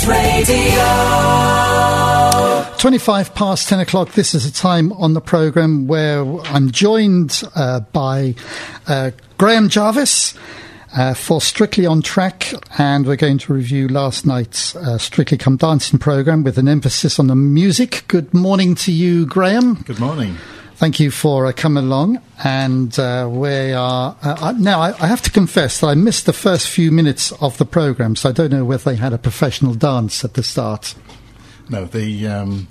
News Radio. 25 past 10 o'clock. This is a time on the programme where I'm joined uh, by uh, Graham Jarvis. Uh, for Strictly on Track, and we're going to review last night's uh, Strictly Come Dancing programme with an emphasis on the music. Good morning to you, Graham. Good morning. Thank you for uh, coming along. And uh, we are uh, now. I, I, have to confess that I missed the first few minutes of the program, so I don't know whether they had a professional dance at the start. No, the um,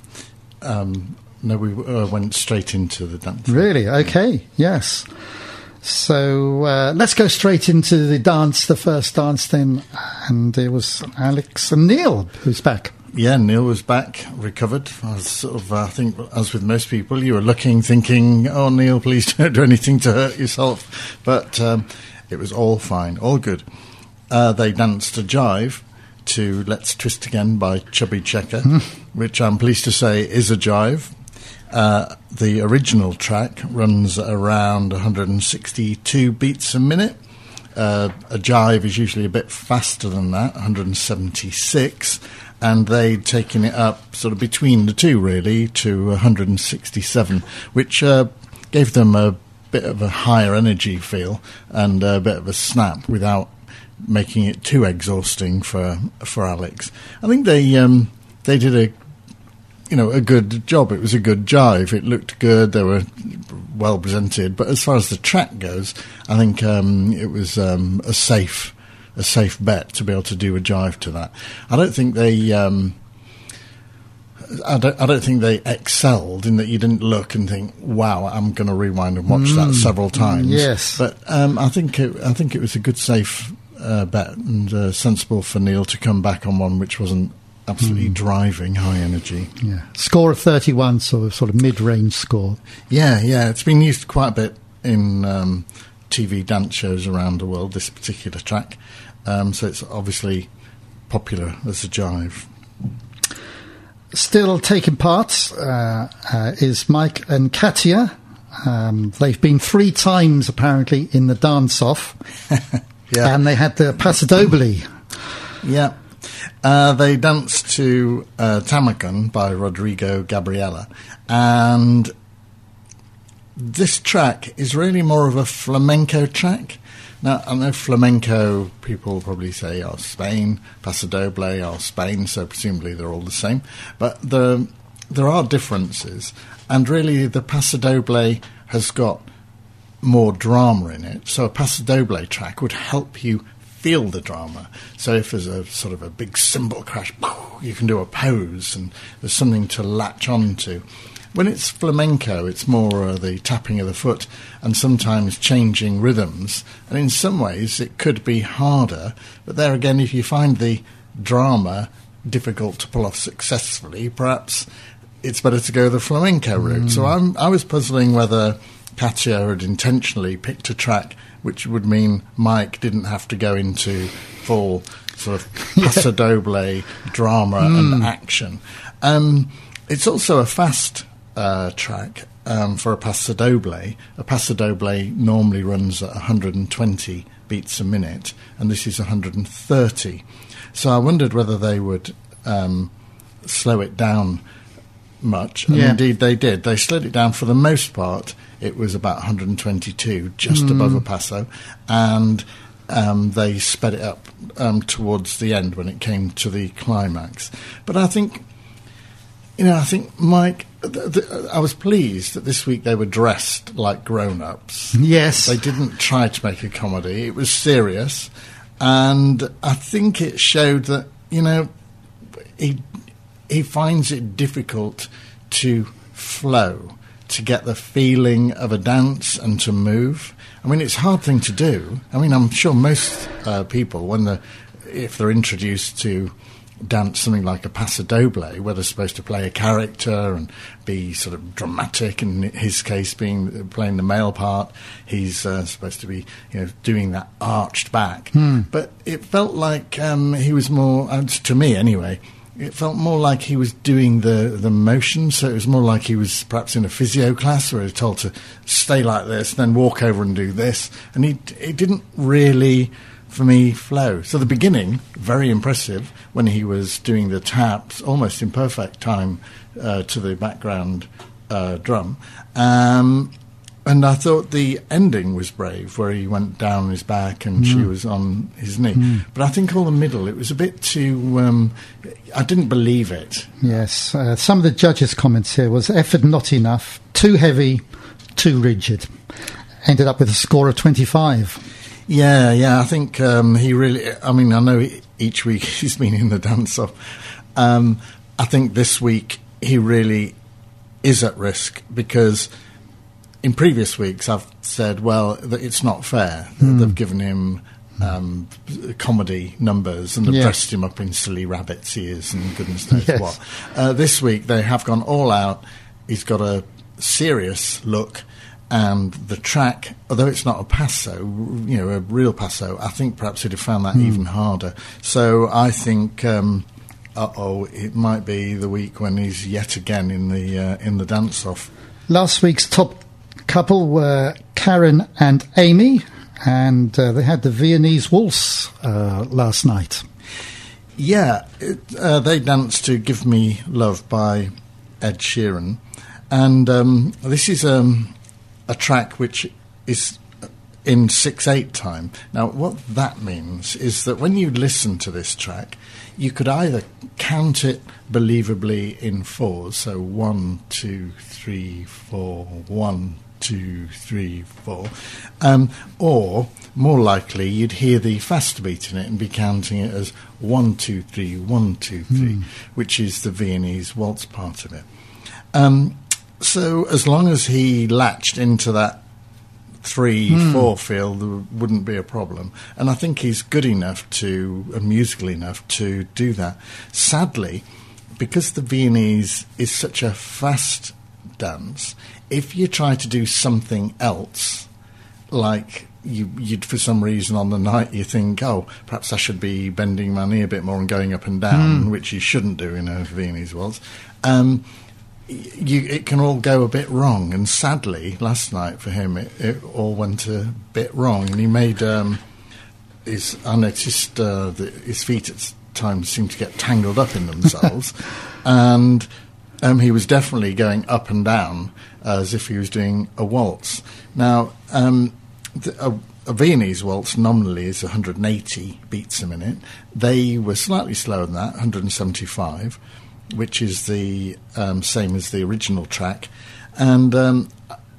um, no, we uh, went straight into the dance. Really? Okay. Yes. So uh, let's go straight into the dance, the first dance then. And it was Alex and Neil who's back. Yeah, Neil was back, recovered. I was sort of, uh, I think, as with most people, you were looking, thinking, "Oh, Neil, please don't do anything to hurt yourself." But um, it was all fine, all good. Uh, they danced a jive to "Let's Twist Again" by Chubby Checker, which I'm pleased to say is a jive. Uh, the original track runs around 162 beats a minute. Uh, a jive is usually a bit faster than that, 176, and they'd taken it up sort of between the two, really, to 167, which uh, gave them a bit of a higher energy feel and a bit of a snap without making it too exhausting for for Alex. I think they um, they did a you know, a good job. It was a good jive. It looked good. They were well presented. But as far as the track goes, I think um, it was um, a safe, a safe bet to be able to do a jive to that. I don't think they. Um, I don't, I don't think they excelled in that you didn't look and think, "Wow, I'm going to rewind and watch mm, that several times." Yes, but um, I think it, I think it was a good, safe uh, bet and uh, sensible for Neil to come back on one which wasn't absolutely mm. driving high energy. Yeah, score of thirty-one, of sort of mid-range score. Yeah, yeah, it's been used quite a bit in um, TV dance shows around the world. This particular track, um, so it's obviously popular as a jive. Still taking part uh, uh, is Mike and Katya. Um, they've been three times apparently in the dance off. yeah. And they had the Paso Doble. Yeah. Uh, they danced to uh, by Rodrigo Gabriela, and this track is really more of a flamenco track. Now, I know flamenco people probably say, oh, Spain, Paso Doble, oh, Spain, so presumably they're all the same. But the, there are differences, and really the Paso Doble has got more drama in it. So a Paso Doble track would help you feel the drama. So if there's a sort of a big cymbal crash, you can do a pose and there's something to latch on to. When it's flamenco, it's more uh, the tapping of the foot and sometimes changing rhythms. And in some ways, it could be harder. But there again, if you find the drama difficult to pull off successfully, perhaps it's better to go the flamenco route. Mm. So I'm, I was puzzling whether Katya had intentionally picked a track which would mean Mike didn't have to go into full sort of paso doble drama mm. and action. Um, it's also a fast uh, track um, for a paso doble. A paso doble normally runs at 120 beats a minute, and this is 130. So I wondered whether they would um, slow it down much, and yeah. indeed they did. They slowed it down for the most part it was about 122, just mm. above a paso, and um, they sped it up um, towards the end when it came to the climax. But I think, you know, I think Mike. I was pleased that this week they were dressed like grown-ups. Yes, they didn't try to make a comedy. It was serious, and I think it showed that you know he he finds it difficult to flow to get the feeling of a dance and to move. I mean, it's a hard thing to do. I mean, I'm sure most uh, people, when the if they're introduced to dance something like a paso doble, where they're supposed to play a character and be sort of dramatic. In his case, being playing the male part, he's uh, supposed to be you know doing that arched back. Hmm. But it felt like um, he was more, uh, to me anyway it felt more like he was doing the, the motion, so it was more like he was perhaps in a physio class where he was told to stay like this, then walk over and do this. And he, he didn't really for me flow. So the beginning, very impressive when he was doing the taps almost in perfect time uh, to the background uh, drum. Um, and I thought the ending was brave, where he went down his back and mm. she was on his knee. Mm. But I think all the middle, it was a bit too. Um, I didn't believe it. Yes, uh, some of the judges' comments here was effort not enough, too heavy, too rigid. Ended up with a score of twenty-five. Yeah, yeah. I think um, he really. I mean, I know each week he's been in the dance off. Um, I think this week he really is at risk because in previous weeks, I've said, well, it's not fair. Mm. They've given him um, comedy numbers and they've yes. dressed him up in silly rabbit's ears and goodness knows yes. what. Uh, this week, they have gone all out. He's got a serious look. And the track, although it's not a paso, you know, a real paso, I think perhaps he'd have found that mm. even harder. So I think, um, uh oh, it might be the week when he's yet again in the uh, in the dance off. Last week's top couple were Karim and Amy, and uh, they had the Viennese Waltz uh, last night. Yeah, it, uh, they danced to Give Me Love by Ed Sheeran. And um, this is um, a track which is in 6 8 time. Now, what that means is that when you listen to this track, you could either count it believably in fours, so one, two, three, four, one, two, three, four. Um, or, more likely, you'd hear the faster beat in it and be counting it as one, two, three, one, two, three, mm. which is the Viennese waltz part of it. Um, so, as long as he latched into that three, mm. four feel, there wouldn't be a problem. And I think he's good enough to, and musical enough to do that. Sadly, because the Viennese is such a fast dance, if you try to do something else, like you, would for some reason on the night you think, oh, perhaps I should be bending my knee a bit more and going up and down, mm. which you shouldn't do in a Viennese waltz. Um, you, it can all go a bit wrong, and sadly, last night for him, it, it all went a bit wrong, and he made um, his. I noticed uh, that his feet at times seemed to get tangled up in themselves, and um, he was definitely going up and down as if he was doing a waltz. Now, um, the, a, a, Viennese waltz nominally is 180 beats a minute. They were slightly slower than that, 175, which is the um, same as the original track. And um,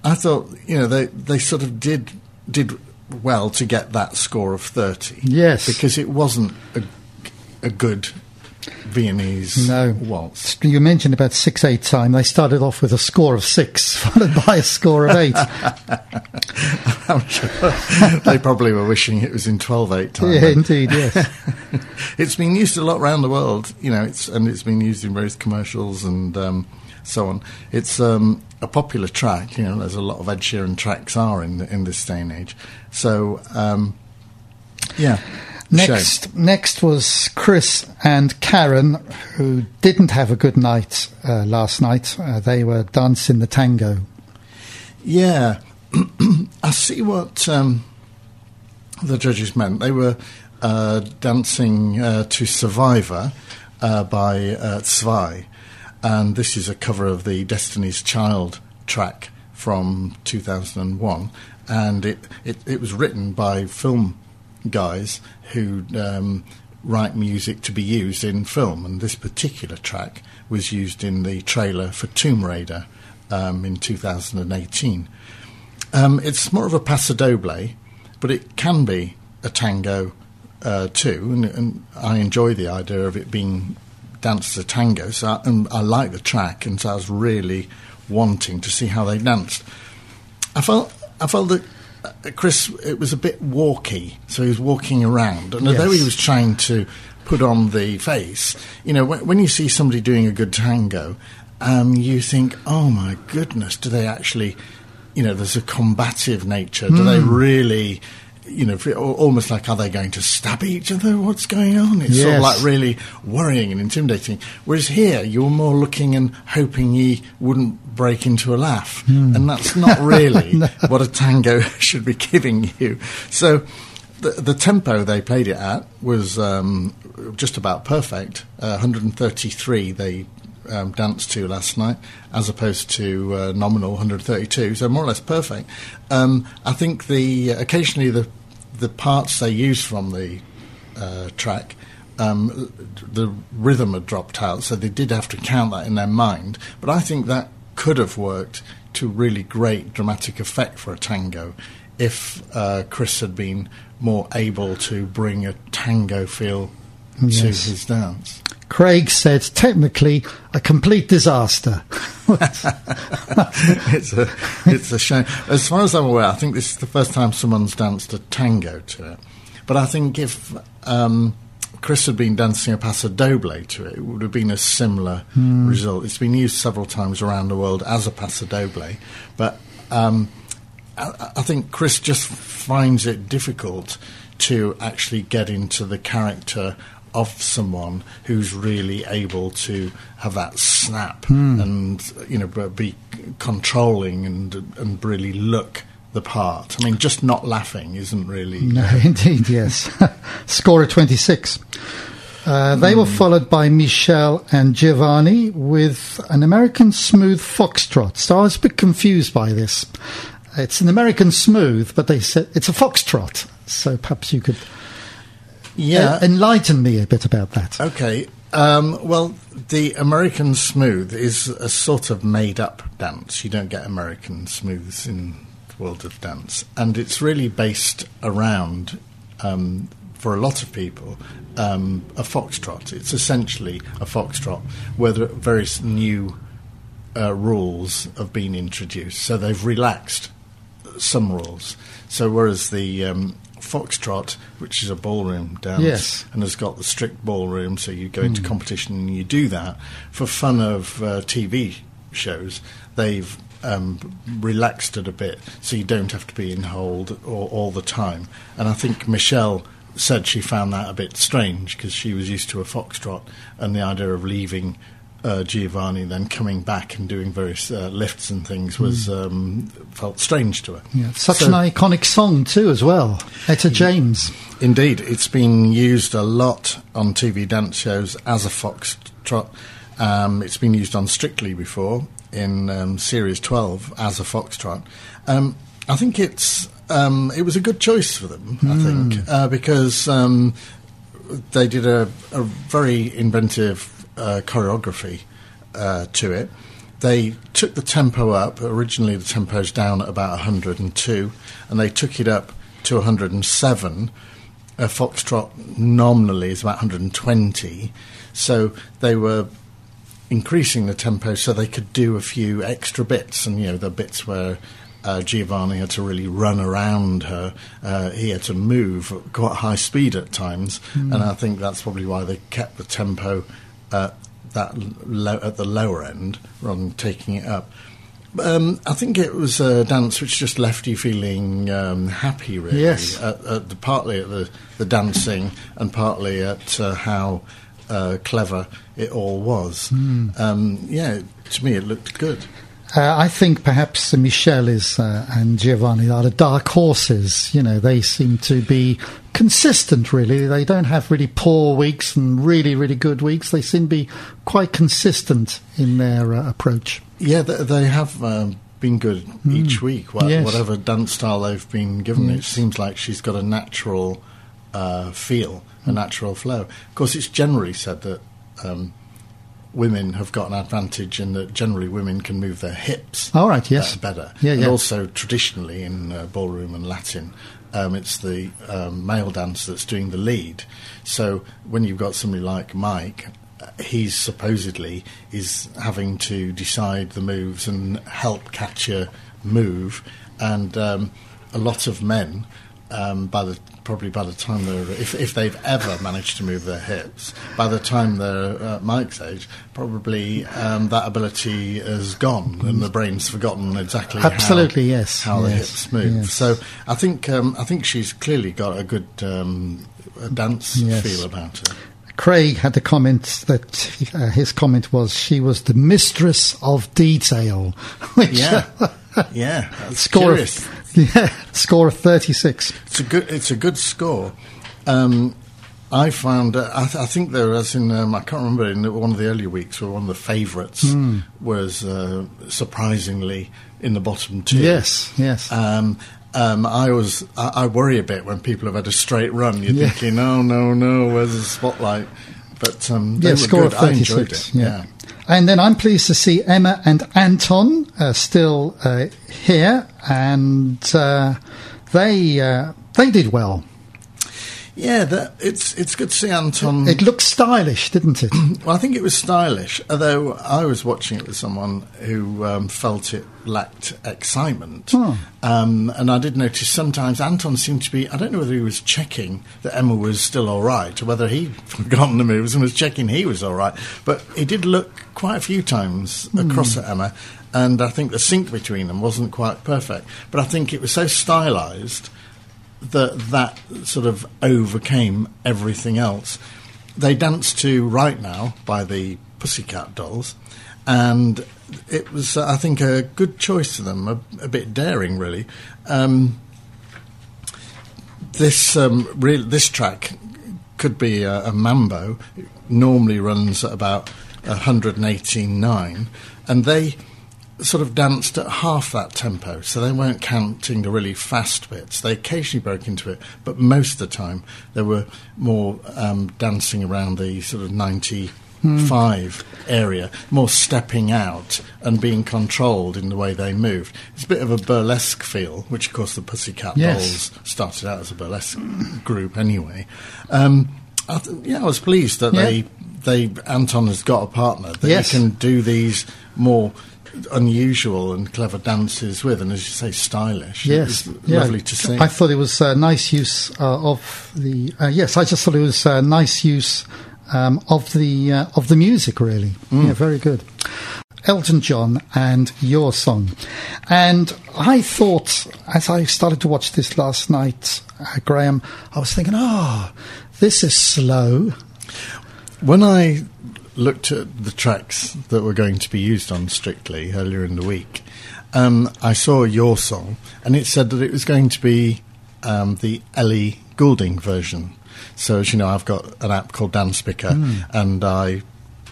I thought, you know, they, they sort of did did well to get that score of 30. Yes. Because it wasn't a, a good Viennese no. waltz. You mentioned about 6 8 time. They started off with a score of 6, followed by a score of 8. I'm sure they probably were wishing it was in 12 8 time. Yeah, indeed, yes. it's been used a lot around the world, you know, it's, and it's been used in various commercials and um, so on. It's um, a popular track, you know, as a lot of Ed Sheeran tracks are in, in this day and age. So, um, yeah. Next, Shame. next was Chris and Karen, who didn't have a good night uh, last night. Uh, they were dancing the tango. Yeah, I see what um, the judges meant. They were uh, dancing uh, to Survivor uh, by uh, 2WEI, and this is a cover of the Destiny's Child track from 2001, and it, it, it was written by film guys who um, write music to be used in film, and this particular track was used in the trailer for Tomb Raider um, in 2018. Um, it's more of a paso doble, but it can be a tango uh, too, and, and, I enjoy the idea of it being danced as a tango. So I, and I like the track, and so I was really wanting to see how they danced. I felt I felt that Chris, it was a bit walky, so he was walking around, and yes. although he was trying to put on the face, you know, when, when you see somebody doing a good tango, um, you think, oh my goodness, do they actually, you know, there's a combative nature. Do mm. they hmm. really you know, almost like are they going to stab each other? What's going on? It's yes. sort of like really worrying and intimidating. Whereas here, you're more looking and hoping he wouldn't break into a laugh, mm. and that's not really no. what a tango should be giving you. So. the, the tempo they played it at was um, just about perfect. Uh, 133 they um, danced to last night, as opposed to uh, nominal 132, so more or less perfect. Um, I think the occasionally the the parts they used from the uh, track. Um, the rhythm had dropped out, so they did have to count that in their mind. But I think that could have worked to really great dramatic effect for a tango if uh, Chris had been more able to bring a tango feel Yes. to his dance. Craig said, technically, a complete disaster. it's a it's a shame. As far as I'm aware, I think this is the first time someone's danced a tango to it. But I think if um, Chris had been dancing a paso doble to it, it would have been a similar result. It's been used several times around the world as a paso doble, but um, I, I think Chris just finds it difficult to actually get into the character of someone who's really able to have that snap and you know be controlling and and really look the part. I mean, just not laughing isn't really. No, indeed, yes. Score of 26. Uh, they Hmm. were followed by Michelle and Giovanni with an American smooth foxtrot. So I was a bit confused by this. It's an American smooth, but they said it's a foxtrot. So perhaps you could Yeah. uh, enlighten me a bit about that. Okay. Um, well, the American smooth is a sort of made up dance. You don't get American smooths in the world of dance. And it's really based around, um, for a lot of people, um, a foxtrot. It's essentially a foxtrot where there are various new uh, rules have been introduced. So they've relaxed some rules. So whereas the um, foxtrot, which is a ballroom dance, Yes. and has got the strict ballroom, so you go into competition and you do that for fun of uh, TV shows. They've um, relaxed it a bit, so you don't have to be in hold all, all the time. And I think Michelle said she found that a bit strange because she was used to a foxtrot, and the idea of leaving. Uh, Giovanni then coming back and doing various uh, lifts and things was um, felt strange to her. Yeah, such So- an iconic song too, as well. Etta James. Indeed, it's been used a lot on TV dance shows as a foxtrot. Um, it's been used on Strictly before in um, Series 12 as a foxtrot. Um, I think it's um, it was a good choice for them. I think uh, because um, they did a, a very inventive uh, choreography uh, to it. They took the tempo up. Originally, the tempo tempo's down at about 102, and they took it up to 107. A foxtrot nominally is about 120, so they were increasing the tempo so they could do a few extra bits, and you know the bits where uh, Giovanni had to really run around her. Uh, he had to move at quite high speed at times, and I think that's probably why they kept the tempo uh, that low, at the lower end rather than taking it up. Um, I think it was a dance which just left you feeling um, happy, really. Yes. At, at the, partly at the, the dancing and partly at uh, how uh, clever it all was. Um, yeah, to me it looked good. Uh, I think perhaps Michelle is uh, and Giovanni are the dark horses. You know, they seem to be consistent. Really, they don't have really poor weeks and really, really good weeks. They seem to be quite consistent in their uh, approach. Yeah, they, they have um, been good each week. Yes. Whatever dance style they've been given, it seems like she's got a natural uh, feel, a natural flow. Of course, it's generally said that um, women have got an advantage in that generally women can move their hips. All right, yes. better. Yeah, and yeah. also traditionally in uh, ballroom and Latin, um, it's the um, male dancer that's doing the lead. So when you've got somebody like Mike, uh, he's supposedly is having to decide the moves and help catch a move, and um, a lot of men. Um, by the probably by the time they're if, if they've ever managed to move their hips by the time they're uh, Mike's age probably um, that ability has gone and the brain's forgotten exactly Absolutely, how, yes, how the hips move yes. so I think um, I think she's clearly got a good um, dance Yes. feel about her Craig had the comment that uh, his comment was she was the mistress of detail, which Yeah. yeah, Score curious. of, yeah, score of 36. It's a good. It's a good score. Um, I found. Uh, I, th- I think there was in. Um, I can't remember in one of the earlier weeks where one of the favourites Hmm. was uh, surprisingly in the bottom two. Yes, yes. Um, um, I was. I, I worry a bit when people have had a straight run. You're Yeah. thinking, "Oh no, no, where's the spotlight?" But um, they yeah, were score good. of I enjoyed 36. it. Yeah. And then I'm pleased to see Emma and Anton uh, still uh, here, and uh, they uh, they did well. Yeah. That, it's it's good to see Anton. It looked stylish, didn't it? Well, I think it was stylish, although I was watching it with someone who um, felt it lacked excitement. Oh. Um, and I did notice sometimes Anton seemed to be, I don't know whether he was checking that Emma was still all right or whether he'd forgotten the moves and was checking he was all right. But he did look quite a few times across at Emma, and I think the sync between them wasn't quite perfect. But I think it was so stylised that that sort of overcame everything else. They danced to Right Now by the Pussycat Dolls, and it was, I think, a good choice for them, a, a bit daring, really. Um, this um, real this track could be a, a mambo. It normally runs at about 118.9, and they sort of danced at half that tempo, so they weren't counting the really fast bits. They occasionally broke into it, but most of the time they were more um, dancing around the sort of 95 area, more stepping out and being controlled in the way they moved. It's a bit of a burlesque feel, which of course the Pussycat Yes. Dolls started out as a burlesque group anyway. Um, I th- yeah, I was pleased that Yeah. they they Anton has got a partner that Yes. he can do these more unusual and clever dances with, and as you say, stylish. Yes, it was yeah. lovely to see. I thought it was a nice use uh, of the. Uh, yes, I just thought it was a nice use um, of the uh, of the music. Really, yeah, very good. Elton John and your song, and I thought as I started to watch this last night, uh, Graham, I was thinking, oh, this is slow. When I looked at the tracks that were going to be used on Strictly earlier in the week, um, I saw your song, and it said that it was going to be um, the Ellie Goulding version. So, as you know, I've got an app called Dance Picker, and I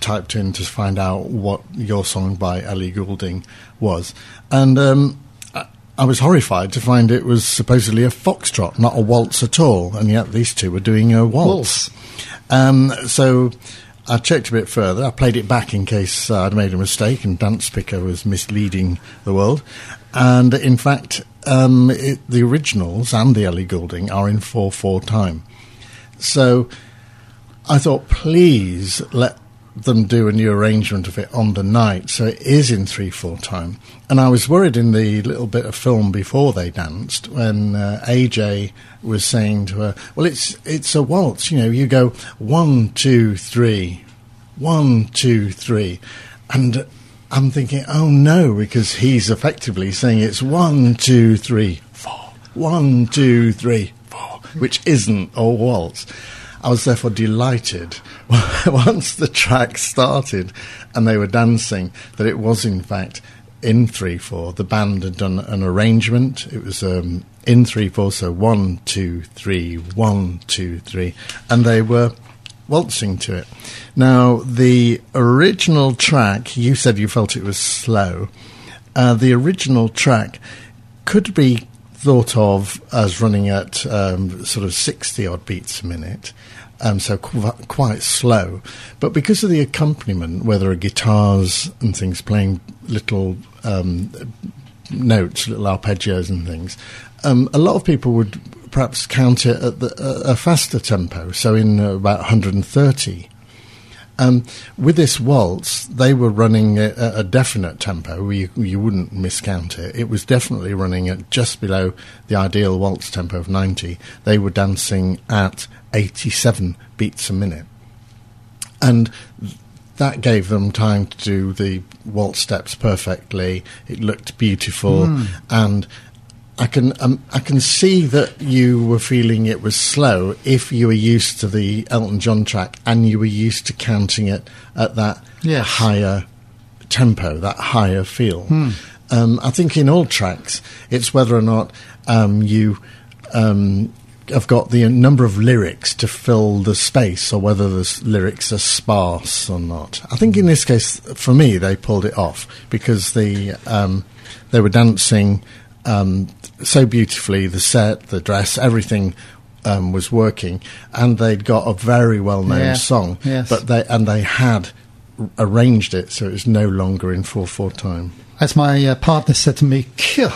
typed in to find out what your song by Ellie Goulding was. And um, I- I was horrified to find it was supposedly a foxtrot, not a waltz at all, and yet these two were doing a waltz. Um, so I checked a bit further. I played it back in case uh, I'd made a mistake and Dance Picker was misleading the world. And in fact, um, it, the originals and the Ellie Goulding are in 4 4 time. So I thought, please let them do a new arrangement of it on the night, so it is in three four time. And I was worried in the little bit of film before they danced when uh, AJ was saying to her, "Well, it's it's a waltz. You know, you go one two three, one two three, and." I'm thinking, oh no, because he's effectively saying it's one, two, three, four, one, two, three, four, which isn't a waltz. I was therefore delighted once the track started and they were dancing that it was in fact in 3 4. The band had done an arrangement. It was um, in 3 4, so one, two, three, one, two, three, and they were waltzing to it. Now, the original track, you said you felt it was slow. Uh, the original track could be thought of as running at um, sort of 60 odd beats a minute. Um, so qu- quite slow, but because of the accompaniment, where there are guitars and things playing little um, notes, little arpeggios and things, um, a lot of people would perhaps count it at the, a, a faster tempo, so in uh, about 130. Um, with this waltz, they were running at a, a definite tempo. You, you wouldn't miscount it. It was definitely running at just below the ideal waltz tempo of 90. They were dancing at 87 beats a minute. And that gave them time to do the waltz steps perfectly. It looked beautiful, and I can um, I can see that you were feeling it was slow if you were used to the Elton John track and you were used to counting it at that Yes. higher tempo, that higher feel. Um, I think in all tracks, it's whether or not um, you um, have got the number of lyrics to fill the space, or whether the lyrics are sparse or not. I think in this case, for me, they pulled it off because the um, they were dancing um, so beautifully. The set, the dress, everything. Um, was working, and they'd got a very well-known Yeah, song, yes. but they and they had arranged it so it was no longer in four-four time. As my uh, partner said to me,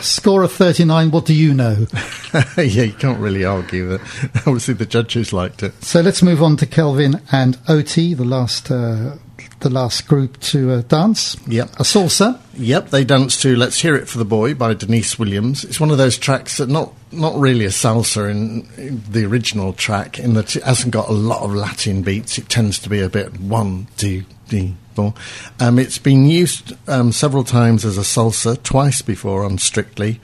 score of 39, what do you know? yeah, you can't really argue that. Obviously, the judges liked it. So let's move on to Kelvin and Oti, the last, uh, the last group to uh, dance. Yep. A salsa. Yep, they danced to "Let's Hear It for the Boy" by Deniece Williams. It's one of those tracks that not not really a salsa in, in the original track, in that it hasn't got a lot of Latin beats. It tends to be a bit one, two, three, four. Um, it's been used um, several times as a salsa, twice before on Strictly,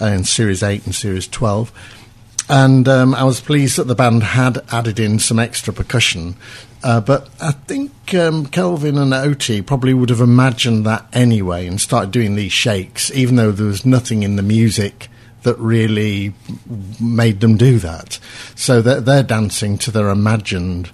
uh, in Series Eight and Series Twelve. And um, I was pleased that the band had added in some extra percussion. Uh, but I think um, Kelvin and Oti probably would have imagined that anyway and started doing these shakes, even though there was nothing in the music that really made them do that. So they're, they're dancing to their imagined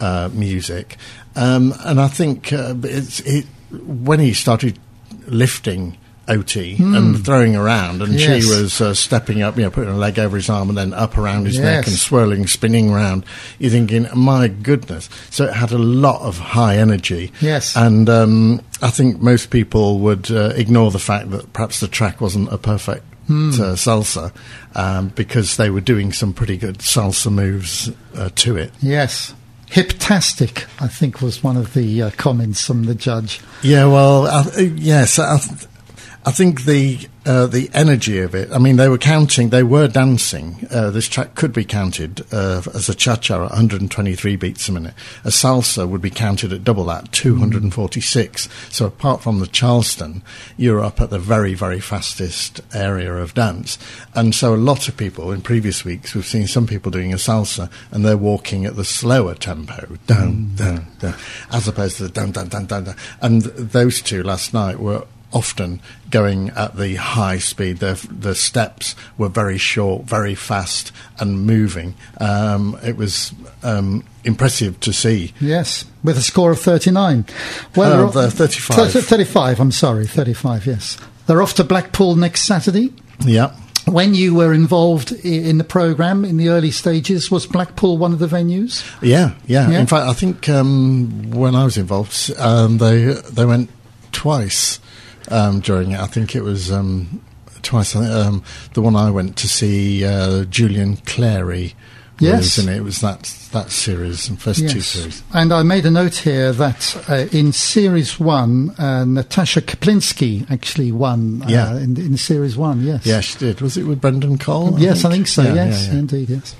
uh, music. Um, and I think uh, it, when he started lifting Oti and throwing around, and. Yes. she was uh, stepping up, you know, putting a leg over his arm and then up around his neck and swirling, spinning round. You're thinking, my goodness. So it had a lot of high energy. Yes. And um, I think most people would uh, ignore the fact that perhaps the track wasn't a perfect Hmm. uh, salsa um, because they were doing some pretty good salsa moves uh, to it. Yes. Hiptastic, I think, was one of the uh, comments from the judge. Yeah, well, uh, yes, I, th- I think the uh, the energy of it. I mean, they were counting, they were dancing. Uh, this track could be counted uh, as a cha cha at 123 beats a minute. A salsa would be counted at double that, 246. So apart from the Charleston, you're up at the very, very fastest area of dance. And so a lot of people in previous weeks, we've seen some people doing a salsa and they're walking at the slower tempo, down, down, down, as opposed to the down, down, down, down, down. And those two last night were often going at the high speed. The, the steps were very short, very fast, and moving. Um, it was um, impressive to see. Yes, with a score of 39. Uh, they're- 35. Thir- 35, I'm sorry, 35, yes. They're off to Blackpool next Saturday. Yeah. When you were involved in the programme in the early stages, was Blackpool one of the venues? Yeah, yeah, Yeah. In fact, I think um, when I was involved, um, they they went twice um, during it. I think it was um, twice. I think, um, the one I went to see uh, Julian Clary Yes. in it. It was that that series, the first two series. And I made a note here that uh, in Series 1, uh, Natasha Kaplinsky actually won uh, Yeah. in, in Series 1, yes. Yeah, she did. Was it with Brendan Cole? yes, I think so, Yeah, yes, yeah, yeah. indeed, yes.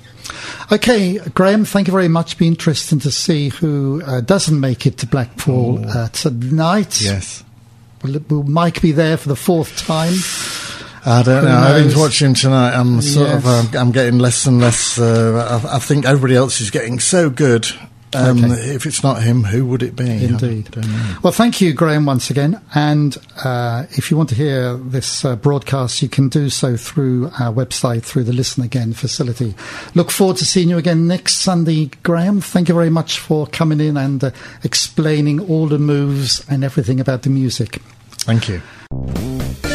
Okay, Graham, thank you very much. Be interesting to see who uh, doesn't make it to Blackpool uh, tonight. Yes. Will, will Mike be there for the fourth time? I don't Who know. Knows? watch him tonight. I'm sort of. Yes. Um, I'm getting less and less. Uh, I, I think everybody else is getting so good. Um, Okay. If it's not him, who would it be? Indeed. Well, thank you, Graham, once again. And uh, if you want to hear this uh, broadcast, you can do so through our website, through the Listen Again facility. Look forward to seeing you again next Sunday, Graham. Thank you very much for coming in and uh, explaining all the moves and everything about the music. Thank you.